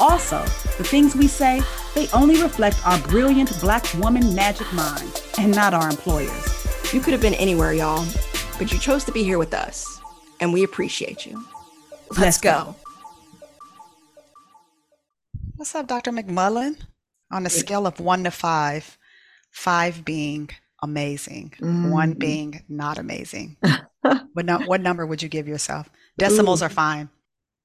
Also, the things we say, they only reflect our brilliant black woman magic mind and not our employers. You could have been anywhere, y'all, but you chose to be here with us, and we appreciate you. Let's, Let's go. go. What's up, Dr. McMullen? On a scale of one to five, five being amazing, mm. one being not amazing. what, no, what number would you give yourself? Decimals Ooh. are fine.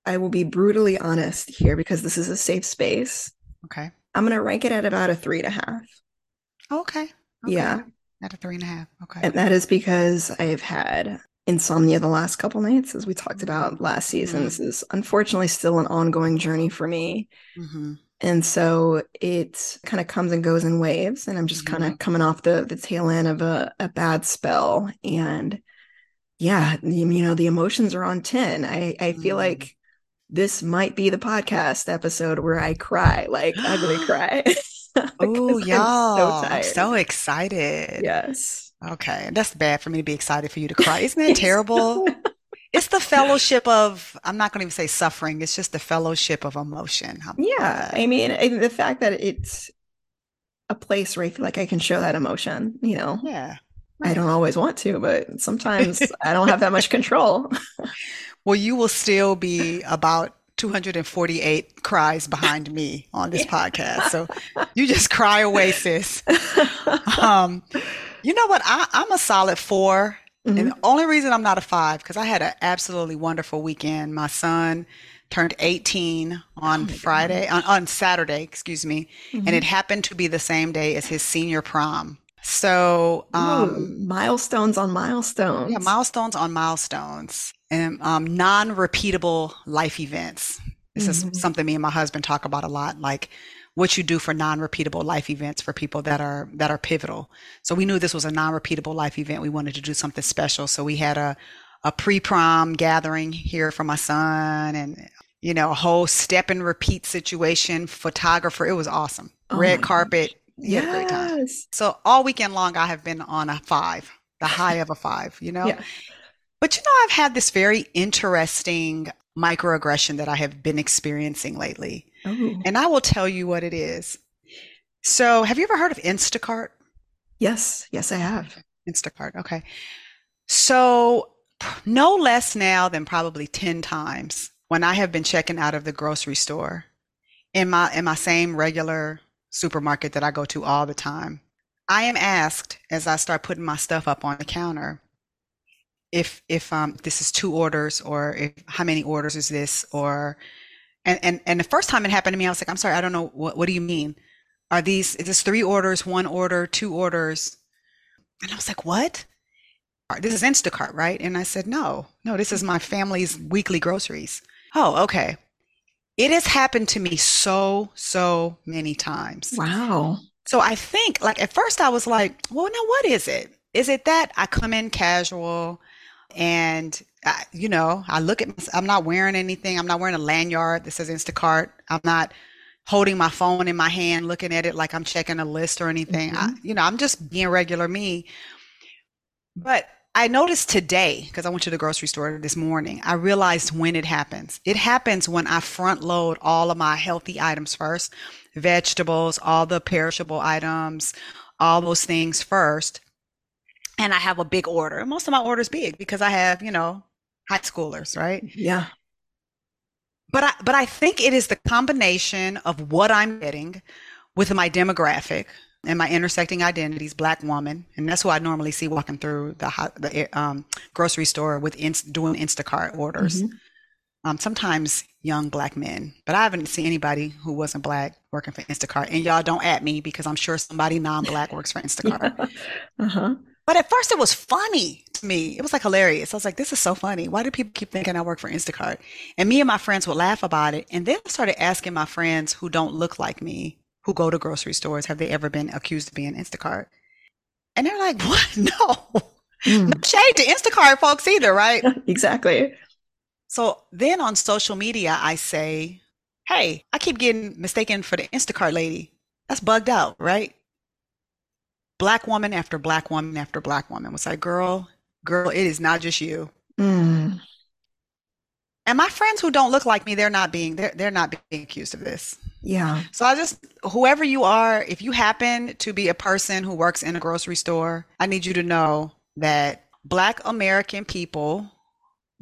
I will be brutally honest here because this is a safe space. Okay. I'm going to rank it at about a three and a half. Okay. okay. Yeah. At a three and a half. Okay. And that is because I've had insomnia the last couple nights, as we talked about last season. Mm-hmm. This is unfortunately still an ongoing journey for me. Mm-hmm. And so it kind of comes and goes in waves. And I'm just mm-hmm. kind of coming off the, the tail end of a, a bad spell. And yeah, you know, the emotions are on 10. I, I feel mm-hmm. like this might be the podcast episode where I cry, like ugly cry. oh, y'all. So, I'm so excited. Yes. Okay. That's bad for me to be excited for you to cry. Isn't that terrible? it's the fellowship of, I'm not going to even say suffering, it's just the fellowship of emotion. yeah. I mean, the fact that it's a place where I feel like I can show that emotion, you know? Yeah. I don't always want to, but sometimes I don't have that much control. Well, you will still be about 248 cries behind me on this podcast. So you just cry away, sis. Um, you know what? I, am a solid 4 mm-hmm. And the only reason I'm not a five, because I had an absolutely wonderful weekend. My son turned 18 on oh Friday, on, on, Saturday, excuse me. Mm-hmm. And it happened to be the same day as his senior prom. So, um, Ooh, milestones on milestones. Yeah, milestones on milestones and um, non repeatable life events. This mm-hmm. is something me and my husband talk about a lot. Like, what you do for non-repeatable life events for people that are that are pivotal. So we knew this was a non-repeatable life event. We wanted to do something special. So we had a a pre-prom gathering here for my son and you know, a whole step and repeat situation, photographer. It was awesome. Oh Red carpet. Yes. So all weekend long I have been on a five, the high of a five, you know? Yeah. But you know, I've had this very interesting microaggression that I have been experiencing lately. Oh. And I will tell you what it is. So, have you ever heard of Instacart? Yes, yes, I have. Instacart. Okay. So, no less now than probably 10 times when I have been checking out of the grocery store in my in my same regular supermarket that I go to all the time. I am asked as I start putting my stuff up on the counter if if um this is two orders or if how many orders is this or and, and, and the first time it happened to me, I was like, I'm sorry, I don't know. What, what do you mean? Are these, is this three orders, one order, two orders? And I was like, what? This is Instacart, right? And I said, no, no, this is my family's weekly groceries. Oh, okay. It has happened to me so, so many times. Wow. So I think, like, at first I was like, well, now what is it? Is it that I come in casual and I, you know, I look at, I'm not wearing anything. I'm not wearing a lanyard that says Instacart. I'm not holding my phone in my hand, looking at it like I'm checking a list or anything. Mm-hmm. I, you know, I'm just being regular me. But I noticed today, because I went to the grocery store this morning, I realized when it happens. It happens when I front load all of my healthy items first, vegetables, all the perishable items, all those things first. And I have a big order. Most of my orders big because I have, you know, high schoolers, right? Yeah. But I but I think it is the combination of what I'm getting with my demographic and my intersecting identities, black woman, and that's who I normally see walking through the the um, grocery store with doing Instacart orders. Mm-hmm. Um, sometimes young black men, but I haven't seen anybody who wasn't black working for Instacart. And y'all don't at me because I'm sure somebody non-black works for Instacart. uh-huh. But at first, it was funny to me. It was like hilarious. I was like, this is so funny. Why do people keep thinking I work for Instacart? And me and my friends would laugh about it. And then I started asking my friends who don't look like me, who go to grocery stores, have they ever been accused of being Instacart? And they're like, what? No. Mm. No shade to Instacart folks either, right? exactly. So then on social media, I say, hey, I keep getting mistaken for the Instacart lady. That's bugged out, right? Black woman after black woman after black woman was like, girl, girl, it is not just you. Mm. And my friends who don't look like me, they're not being they're they're not being accused of this. Yeah. So I just whoever you are, if you happen to be a person who works in a grocery store, I need you to know that black American people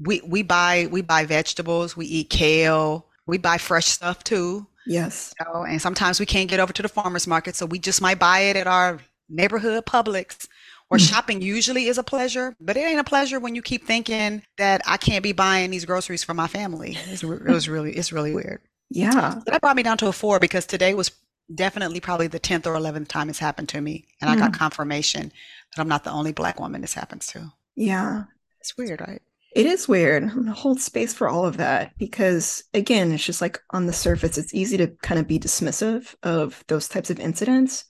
we we buy we buy vegetables, we eat kale, we buy fresh stuff too. Yes. You know, and sometimes we can't get over to the farmers market, so we just might buy it at our neighborhood Publix or mm. shopping usually is a pleasure, but it ain't a pleasure when you keep thinking that I can't be buying these groceries for my family. It's, it was really, it's really weird. Yeah. So that brought me down to a four because today was definitely probably the 10th or 11th time it's happened to me. And mm. I got mm. confirmation that I'm not the only black woman this happens to. Yeah. It's weird, right? It is weird. I'm gonna Hold space for all of that because, again, it's just like on the surface, it's easy to kind of be dismissive of those types of incidents.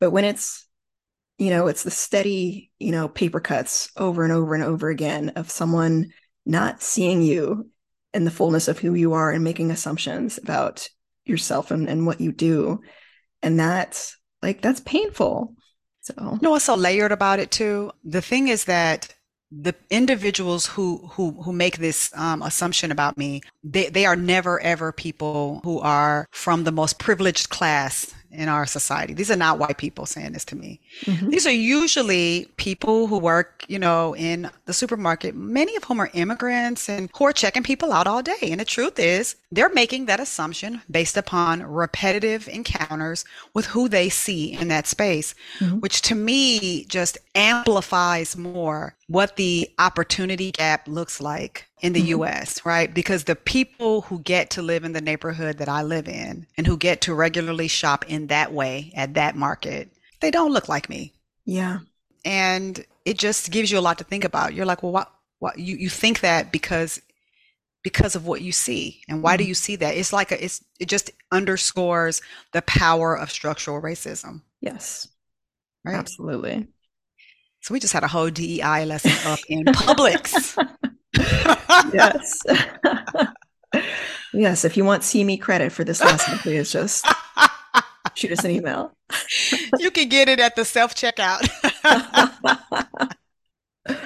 But when it's, you know, it's the steady, you know, paper cuts over and over and over again of someone not seeing you in the fullness of who you are and making assumptions about yourself and, and what you do. And that's like, that's painful. So, you know what's so layered about it too? The thing is that the individuals who who who make this um, assumption about me they, they are never ever people who are from the most privileged class in our society. These are not white people saying this to me. Mm-hmm. These are usually people who work, you know, in the supermarket, many of whom are immigrants and who are checking people out all day. And the truth is, they're making that assumption based upon repetitive encounters with who they see in that space, mm-hmm. which to me just amplifies more what the opportunity gap looks like in the mm-hmm. US, right? Because the people who get to live in the neighborhood that I live in and who get to regularly shop in that way at that market, they don't look like me. Yeah. And it just gives you a lot to think about. You're like, well, what, what you, you think that because because of what you see and why mm-hmm. do you see that it's like a, it's it just underscores the power of structural racism yes right absolutely so we just had a whole dei lesson up in publix yes. yes. If you want CME credit for this lesson, please just shoot us an email. you can get it at the self checkout.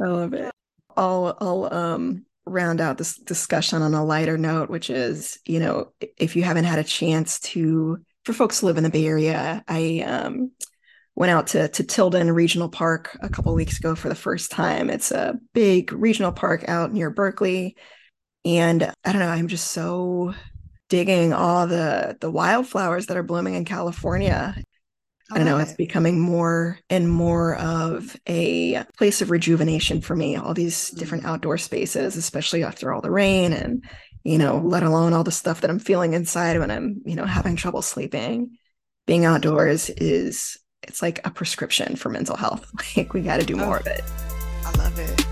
I love it. I'll I'll um round out this discussion on a lighter note, which is, you know, if you haven't had a chance to for folks who live in the Bay Area, I um went out to to Tilden Regional Park a couple weeks ago for the first time. It's a big regional park out near Berkeley, and I don't know. I'm just so digging all the the wildflowers that are blooming in California. I don't know. It's becoming more and more of a place of rejuvenation for me. All these different mm. outdoor spaces, especially after all the rain and, you know, let alone all the stuff that I'm feeling inside when I'm, you know, having trouble sleeping. Being outdoors is it's like a prescription for mental health. Like we got to do more oh, of it. Oh, I love it.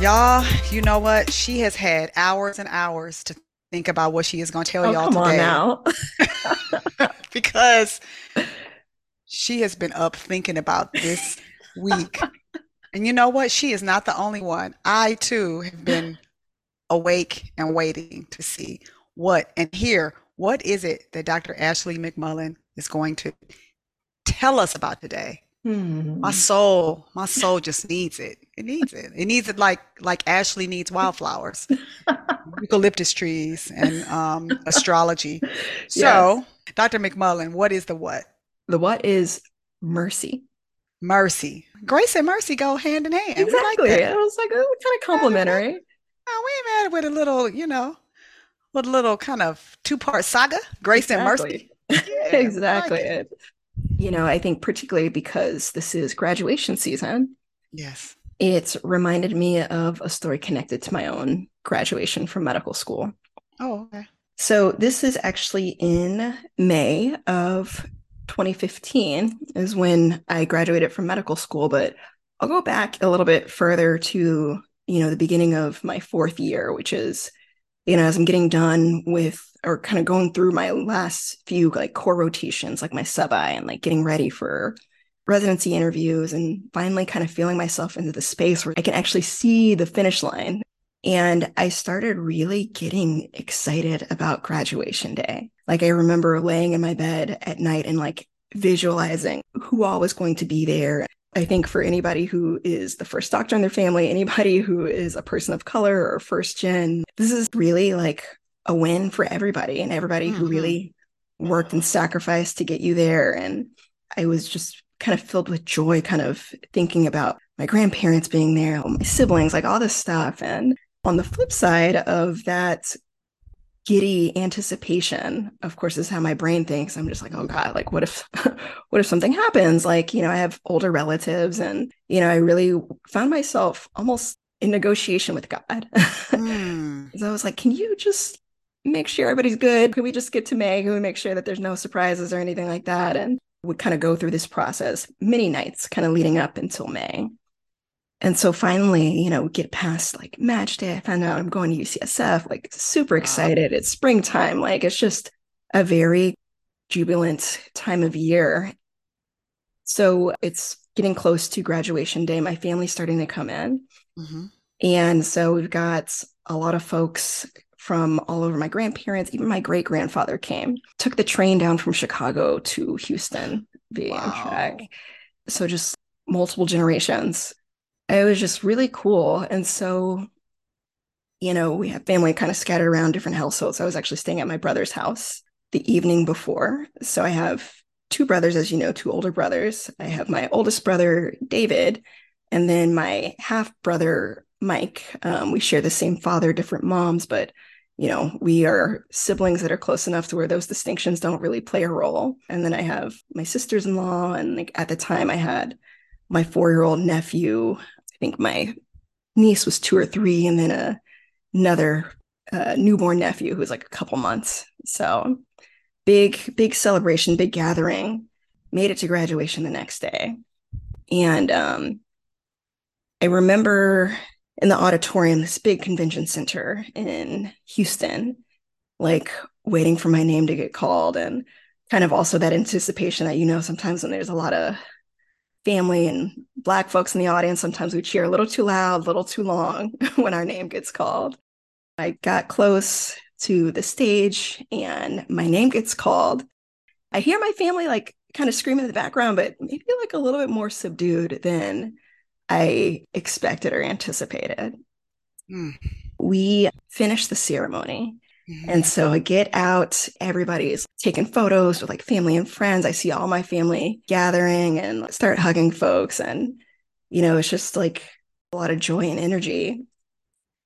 Y'all, you know what? She has had hours and hours to think about what she is going to tell oh, y'all come today. On now. because she has been up thinking about this week. and you know what? She is not the only one. I too have been awake and waiting to see what and hear what is it that Dr. Ashley McMullen is going to tell us about today. Hmm. My soul, my soul just needs it. It needs it. It needs it like like Ashley needs wildflowers, eucalyptus trees, and um, astrology. So, yes. Dr. McMullen, what is the what? The what is mercy. Mercy. Grace and mercy go hand in hand. Exactly. Like I was like, oh, kind of complimentary. Oh, we ain't mad with a little, you know, what a little kind of two part saga, Grace exactly. and Mercy. Yeah, exactly. Like you know, I think particularly because this is graduation season. Yes. It's reminded me of a story connected to my own graduation from medical school. Oh, okay. So this is actually in May of 2015 is when I graduated from medical school, but I'll go back a little bit further to, you know, the beginning of my fourth year, which is, you know, as I'm getting done with or kind of going through my last few like core rotations, like my sub-I and like getting ready for residency interviews and finally kind of feeling myself into the space where I can actually see the finish line. And I started really getting excited about graduation day. Like I remember laying in my bed at night and like visualizing who all was going to be there. I think for anybody who is the first doctor in their family, anybody who is a person of color or first gen, this is really like a win for everybody and everybody mm-hmm. who really worked and sacrificed to get you there. And I was just kind of filled with joy, kind of thinking about my grandparents being there, my siblings, like all this stuff. And on the flip side of that giddy anticipation, of course, is how my brain thinks. I'm just like, oh God, like what if what if something happens? Like, you know, I have older relatives and, you know, I really found myself almost in negotiation with God. Mm. so I was like, can you just make sure everybody's good? Can we just get to May? Can we make sure that there's no surprises or anything like that? And would kind of go through this process many nights kind of leading up until May. And so finally, you know, get past like match day. I found out I'm going to UCSF, like super excited. It's springtime. Like it's just a very jubilant time of year. So it's getting close to graduation day. My family's starting to come in. Mm-hmm. And so we've got a lot of folks from all over my grandparents, even my great grandfather came, took the train down from Chicago to Houston via wow. Amtrak. So just multiple generations. It was just really cool. And so, you know, we have family kind of scattered around different households. I was actually staying at my brother's house the evening before. So I have two brothers, as you know, two older brothers. I have my oldest brother, David, and then my half brother, Mike. Um, we share the same father, different moms, but you know, we are siblings that are close enough to where those distinctions don't really play a role. And then I have my sisters in law. And like at the time, I had my four year old nephew. Think my niece was two or three, and then a, another uh, newborn nephew who was like a couple months. So big, big celebration, big gathering. Made it to graduation the next day. And um, I remember in the auditorium, this big convention center in Houston, like waiting for my name to get called and kind of also that anticipation that, you know, sometimes when there's a lot of family and black folks in the audience, sometimes we cheer a little too loud, a little too long when our name gets called. I got close to the stage and my name gets called. I hear my family like kind of screaming in the background, but maybe like a little bit more subdued than I expected or anticipated. Mm. We finished the ceremony. Mm-hmm. And so I get out, everybody's taking photos with like family and friends. I see all my family gathering and start hugging folks. And, you know, it's just like a lot of joy and energy.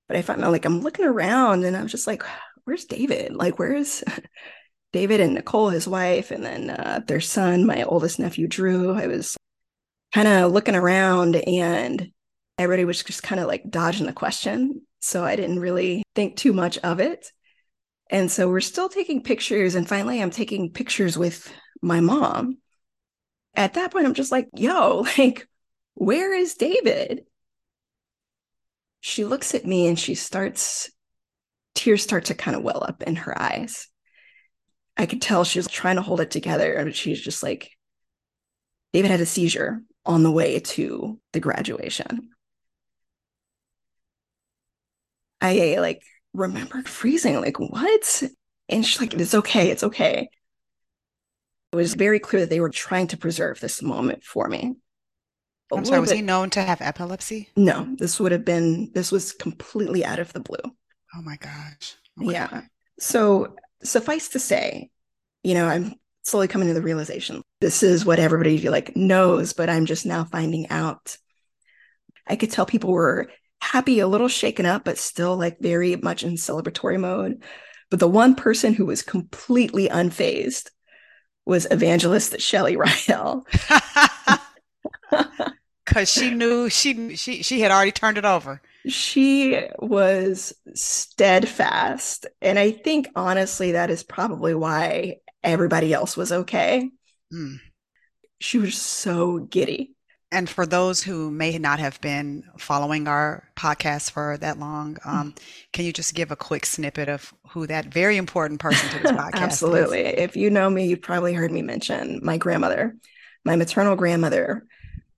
But I find like I'm looking around and I'm just like, where's David? Like, where's David and Nicole, his wife, and then uh, their son, my oldest nephew, Drew? I was kind of looking around and everybody was just kind of like dodging the question. So I didn't really think too much of it. And so we're still taking pictures. And finally, I'm taking pictures with my mom. At that point, I'm just like, yo, like, where is David? She looks at me and she starts, tears start to kind of well up in her eyes. I could tell she was trying to hold it together. And she's just like, David had a seizure on the way to the graduation. I like remembered freezing, like, what? And she's like, it's okay, it's okay. It was very clear that they were trying to preserve this moment for me. A I'm sorry, was bit, he known to have epilepsy? No, this would have been, this was completely out of the blue. Oh my gosh. Oh okay. Yeah. So suffice to say, you know, I'm slowly coming to the realization this is what everybody like knows, but I'm just now finding out. I could tell people were happy, a little shaken up, but still like very much in celebratory mode. But the one person who was completely unfazed was evangelist Shelly Ryle. Cause she knew she she she had already turned it over. She was steadfast. And I think honestly that is probably why everybody else was okay. Mm. She was so giddy. And for those who may not have been following our podcast for that long, mm. um, can you just give a quick snippet of who that very important person to this podcast Absolutely. Is? If you know me, you've probably heard me mention my grandmother, my maternal grandmother,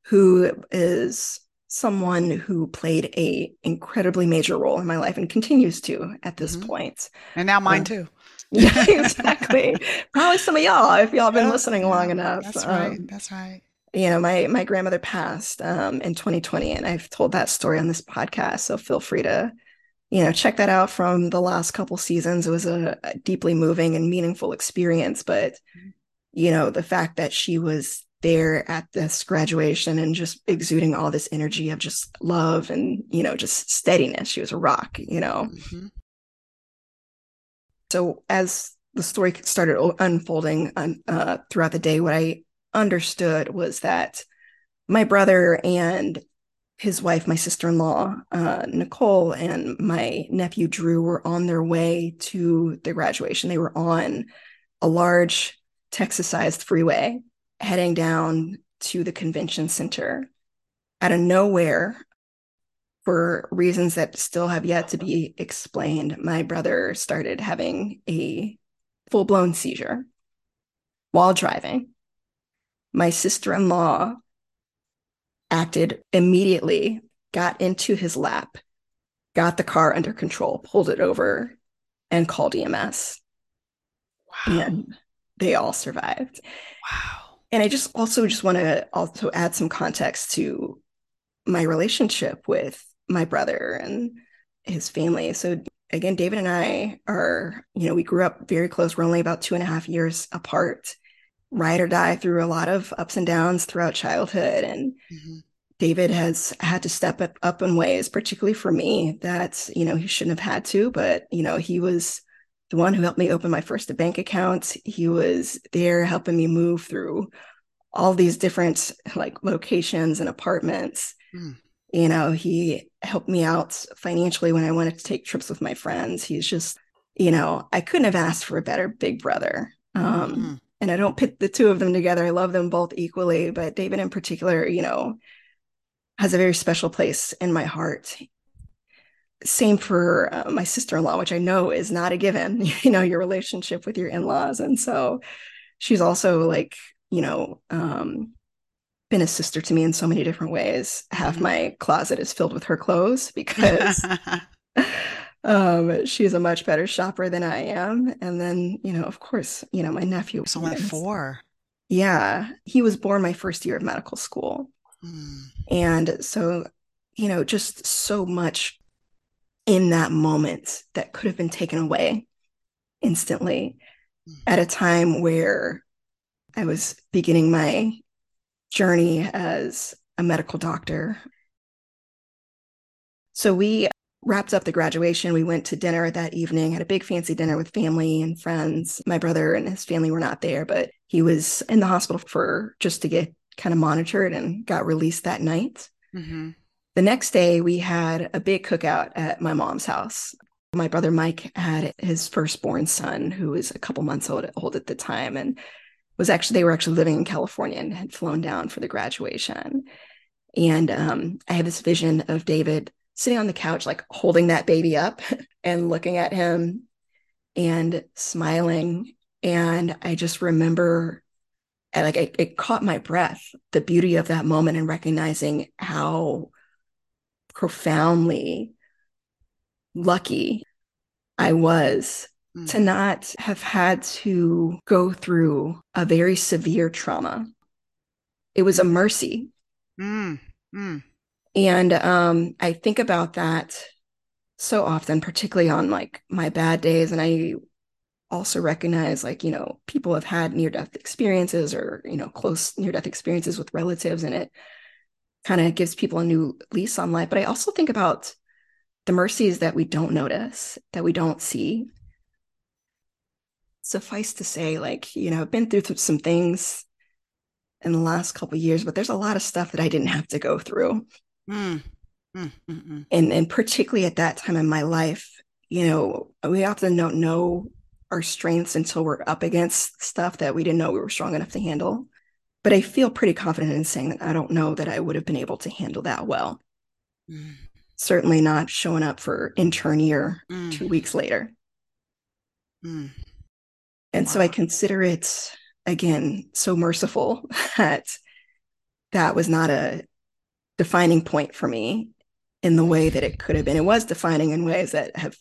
who is someone who played a incredibly major role in my life and continues to at this mm-hmm. point. And now mine uh, too. yeah, exactly. Probably some of y'all if y'all have been listening long enough. That's um, right. That's right. You know, my my grandmother passed um, in 2020, and I've told that story on this podcast. So feel free to, you know, check that out from the last couple seasons. It was a, a deeply moving and meaningful experience. But mm-hmm. you know, the fact that she was there at this graduation and just exuding all this energy of just love and you know just steadiness she was a rock you know mm-hmm. so as the story started unfolding uh, throughout the day what i understood was that my brother and his wife my sister-in-law uh, nicole and my nephew drew were on their way to the graduation. They were on a large texas-sized freeway heading down to the convention center. Out of nowhere for reasons that still have yet to be explained my brother started having a full-blown seizure while driving my sister-in-law acted immediately got into his lap got the car under control pulled it over and called ems wow. and they all survived wow and I just also just want to also add some context to my relationship with my brother and his family. So again, David and I are, you know, we grew up very close. We're only about two and a half years apart, ride or die through a lot of ups and downs throughout childhood. And mm-hmm. David has had to step up, in ways, particularly for me, that, you know, he shouldn't have had to, but, you know, he was the one who helped me open my first bank account. He was there helping me move through all these different like locations and apartments. Mm. You know, he helped me out financially when I wanted to take trips with my friends. He's just, you know, I couldn't have asked for a better big brother. Um, mm-hmm. And I don't pit the two of them together. I love them both equally, but David in particular, you know, has a very special place in my heart same for uh, my sister-in-law which i know is not a given you know your relationship with your in-laws and so she's also like you know um, been a sister to me in so many different ways half mm-hmm. my closet is filled with her clothes because um, she's a much better shopper than i am and then you know of course you know my nephew so only four yeah he was born my first year of medical school mm. and so you know just so much in that moment that could have been taken away instantly mm. at a time where I was beginning my journey as a medical doctor. So we wrapped up the graduation. We went to dinner that evening, had a big fancy dinner with family and friends. My brother and his family were not there, but he was in the hospital for just to get kind of monitored and got released that night. Mm-hmm. The next day, we had a big cookout at my mom's house. My brother Mike had his firstborn son, who was a couple months old, old at the time, and was actually they were actually living in California and had flown down for the graduation. And um, I had this vision of David sitting on the couch, like holding that baby up and looking at him and smiling. And I just remember, and like, it, it caught my breath, the beauty of that moment and recognizing how profoundly lucky I was mm. to not have had to go through a very severe trauma. It was a mercy. Mm. Mm. And um, I think about that so often, particularly on like my bad days. And I also recognize like, you know, people have had near death experiences or, you know, close near death experiences with relatives and it kind of gives people a new lease on life. But I also think about the mercies that we don't notice, that we don't see. Suffice to say, like, you know, I've been through some things in the last couple years, but there's a lot of stuff that I didn't have to go through. Mm. Mm, mm, mm. and and particularly at that time in my life, you know, we often don't know our strengths until we're up against stuff that we didn't know we were strong enough to handle. But I feel pretty confident in saying that I don't know that I would have been able to handle that well. Mm. Certainly not showing up for intern year mm. two weeks later. And wow. so I consider it, again, so merciful that that was not a defining point for me in the way that it could have been. It was defining in ways that have,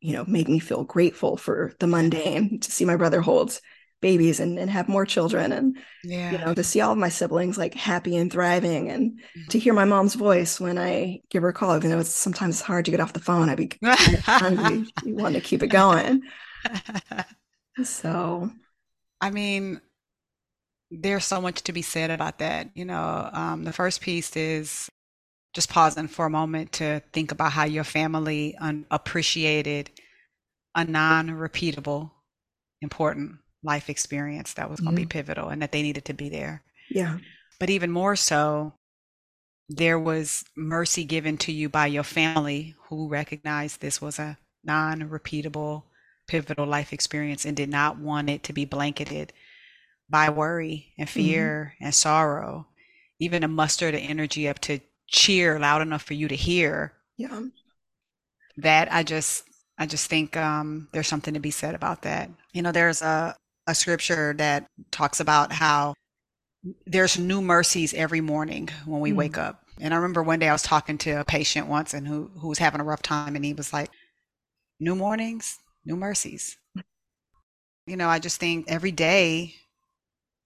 you know, made me feel grateful for the mundane to see my brother hold babies and, and have more children and yeah. you know to see all of my siblings like happy and thriving and mm-hmm. to hear my mom's voice when I give her a call even though it's sometimes hard to get off the phone I'd be hungry you want to keep it going so I mean there's so much to be said about that you know um, the first piece is just pausing for a moment to think about how your family un- appreciated a non-repeatable important life experience that was going to mm-hmm. be pivotal and that they needed to be there yeah but even more so there was mercy given to you by your family who recognized this was a non-repeatable pivotal life experience and did not want it to be blanketed by worry and mm-hmm. fear mm-hmm. and sorrow even to muster the energy up to cheer loud enough for you to hear. Yeah. That I just I just think um, there's something to be said about that. You know, there's a, a scripture that talks about how there's new mercies every morning when we mm. wake up. And I remember one day I was talking to a patient once and who who was having a rough time and he was like, New mornings, new mercies. You know, I just think every day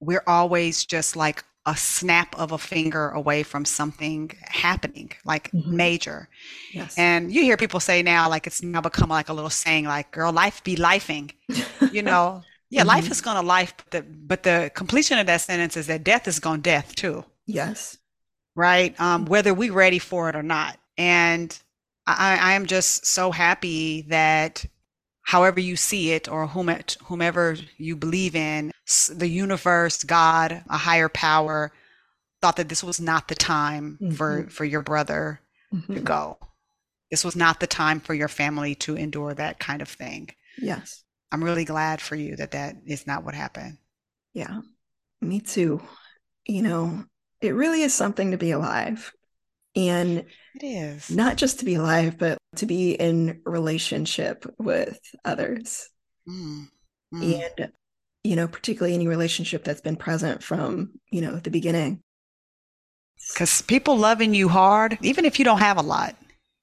we're always just like a snap of a finger away from something happening like mm-hmm. major. Yes. and you hear people say now like it's now become like a little saying like girl life be lifing you know? Yeah mm-hmm. life is gonna life but the, but the completion of that sentence is that death is gonna death too. Yes. Right? Um, whether we're ready for it or not. And I, I am just so happy that however you see it or whom it, whomever you believe in, the universe, God, a higher power, thought that this was not the time mm-hmm. for, for your brother mm-hmm. to go. This was not the time for your family to endure that kind of thing. Yes. I'm really glad for you that that is not what happened. Yeah, me too. You know, it really is something to be alive. And it is not just to be alive, but to be in relationship with others. Mm. Mm. And, you know, particularly any relationship that's been present from, you know, the beginning. Because people loving you hard, even if you don't have a lot,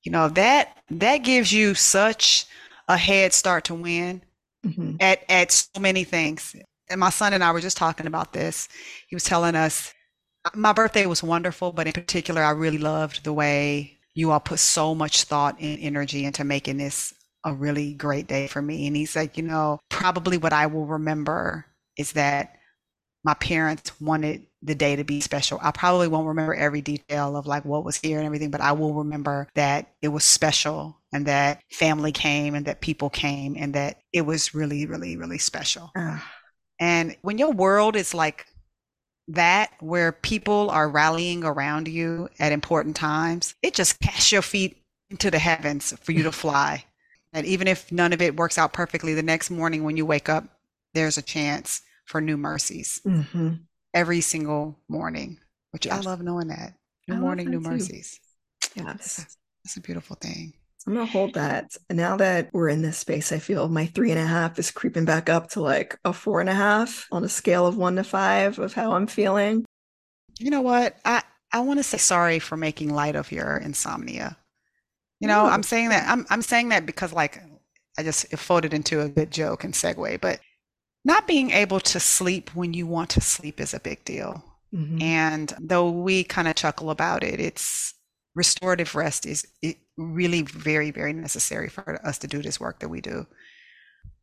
you know, that that gives you such a head start to win mm-hmm. at at so many things. And my son and I were just talking about this. He was telling us my birthday was wonderful, but in particular, I really loved the way you all put so much thought and energy into making this a really great day for me. And he said, you know, probably what I will remember is that my parents wanted the day to be special. I probably won't remember every detail of like what was here and everything, but I will remember that it was special and that family came and that people came and that it was really, really, really special. Uh. And when your world is like that where people are rallying around you at important times, it just casts your feet into the heavens for you to fly. And even if none of it works out perfectly, the next morning when you wake up, there's a chance for new mercies mm-hmm. every single morning, which yes. I love knowing that. New I morning, new too. mercies. Yes. It's a beautiful thing. I'm gonna hold that. Now that we're in this space, I feel my three and a half is creeping back up to like a four and a half on a scale of one to five of how I'm feeling. You know what? I I want to say sorry for making light of your insomnia. You know, I'm saying that I'm I'm saying that because like I just it folded into a good joke and segue, but not being able to sleep when you want to sleep is a big deal. Mm-hmm. And though we kind of chuckle about it, it's restorative rest is really very very necessary for us to do this work that we do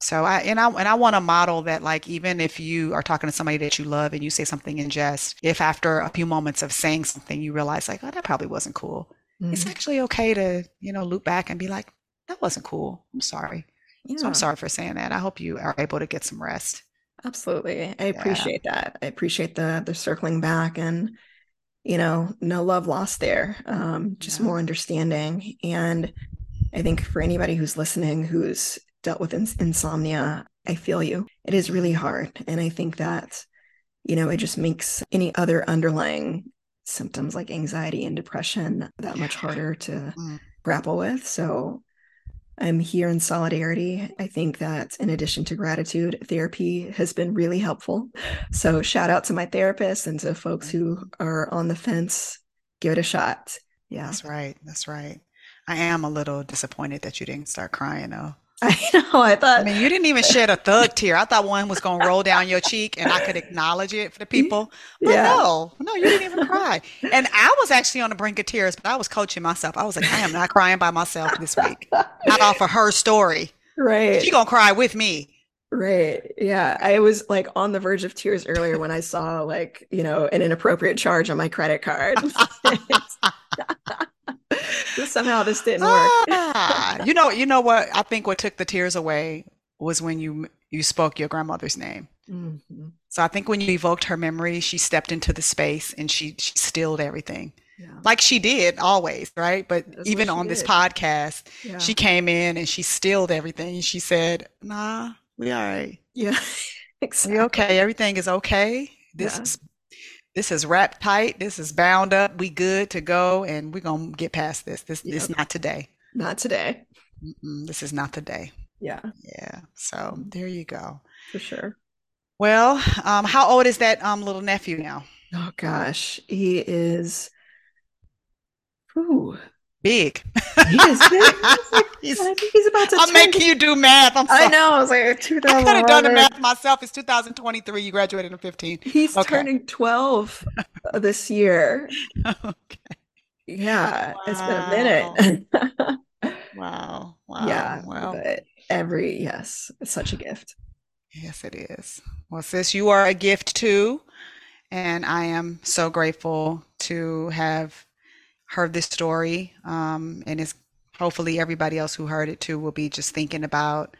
so i and i and i want to model that like even if you are talking to somebody that you love and you say something in jest if after a few moments of saying something you realize like oh that probably wasn't cool mm-hmm. it's actually okay to you know loop back and be like that wasn't cool i'm sorry yeah. so i'm sorry for saying that i hope you are able to get some rest absolutely i appreciate yeah. that i appreciate the the circling back and you know, no love lost there, um, just yeah. more understanding. And I think for anybody who's listening who's dealt with ins- insomnia, I feel you. It is really hard. And I think that, you know, it just makes any other underlying symptoms like anxiety and depression that much harder to mm. grapple with. So I'm here in solidarity. I think that in addition to gratitude, therapy has been really helpful. So shout out to my therapist and to folks who are on the fence. Give it a shot. Yeah. That's right. That's right. I am a little disappointed that you didn't start crying though. I know. I thought. I mean, you didn't even shed a thug tear. I thought one was going to roll down your cheek, and I could acknowledge it for the people. But yeah. no, no, you didn't even cry. And I was actually on the brink of tears, but I was coaching myself. I was like, I am not crying by myself this week. Not off of her story. Right. She gonna cry with me. Right. Yeah. I was like on the verge of tears earlier when I saw like, you know, an inappropriate charge on my credit card. Somehow this didn't work. ah, you know, you know what? I think what took the tears away was when you you spoke your grandmother's name. Mm-hmm. So I think when you evoked her memory, she stepped into the space and she she stilled everything. Yeah. Like she did always, right? But That's even on did. this podcast, yeah. she came in and she stilled everything. She said, "Nah, we all right. Yeah, exactly. We okay. Everything is okay. This yeah. is this is wrapped tight. This is bound up. We good to go, and we're gonna get past this. This yep. this not today. Not today. Mm-mm, this is not the day. Yeah. Yeah. So there you go. For sure. Well, um, how old is that um little nephew now? Oh gosh, he is. Ooh, big. He is big. he's, I think he's about to. I'm making you do math. I'm sorry. I know. I was like, 2011. I could have done the math myself. It's 2023. You graduated in 15. He's okay. turning 12 uh, this year. okay. Yeah, wow. it's been a minute. wow. Wow. Yeah. Well, but every yes, it's such a gift. Yes, it is. Well, sis, you are a gift too. And I am so grateful to have heard this story um, and is hopefully everybody else who heard it too will be just thinking about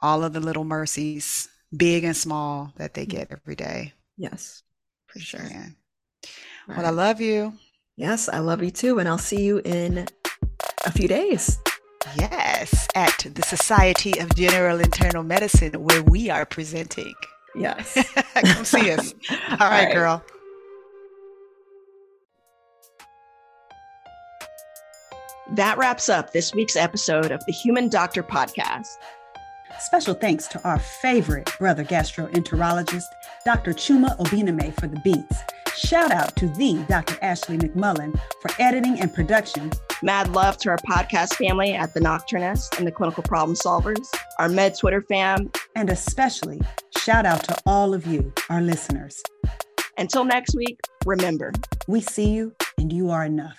all of the little mercies big and small that they get every day. Yes for sure. well right. i love you. Yes i love you too and i'll see you in a few days. Yes at the society of general internal medicine where we are presenting. Yes. Come see us. All right, all right. girl That wraps up this week's episode of the Human Doctor Podcast. Special thanks to our favorite brother gastroenterologist, Dr. Chuma Obiname, for the beats. Shout out to the Dr. Ashley McMullen for editing and production. Mad love to our podcast family at The Nocturnist and the Clinical Problem Solvers, our Med Twitter fam. And especially shout out to all of you, our listeners. Until next week, remember, we see you and you are enough.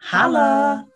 Holla!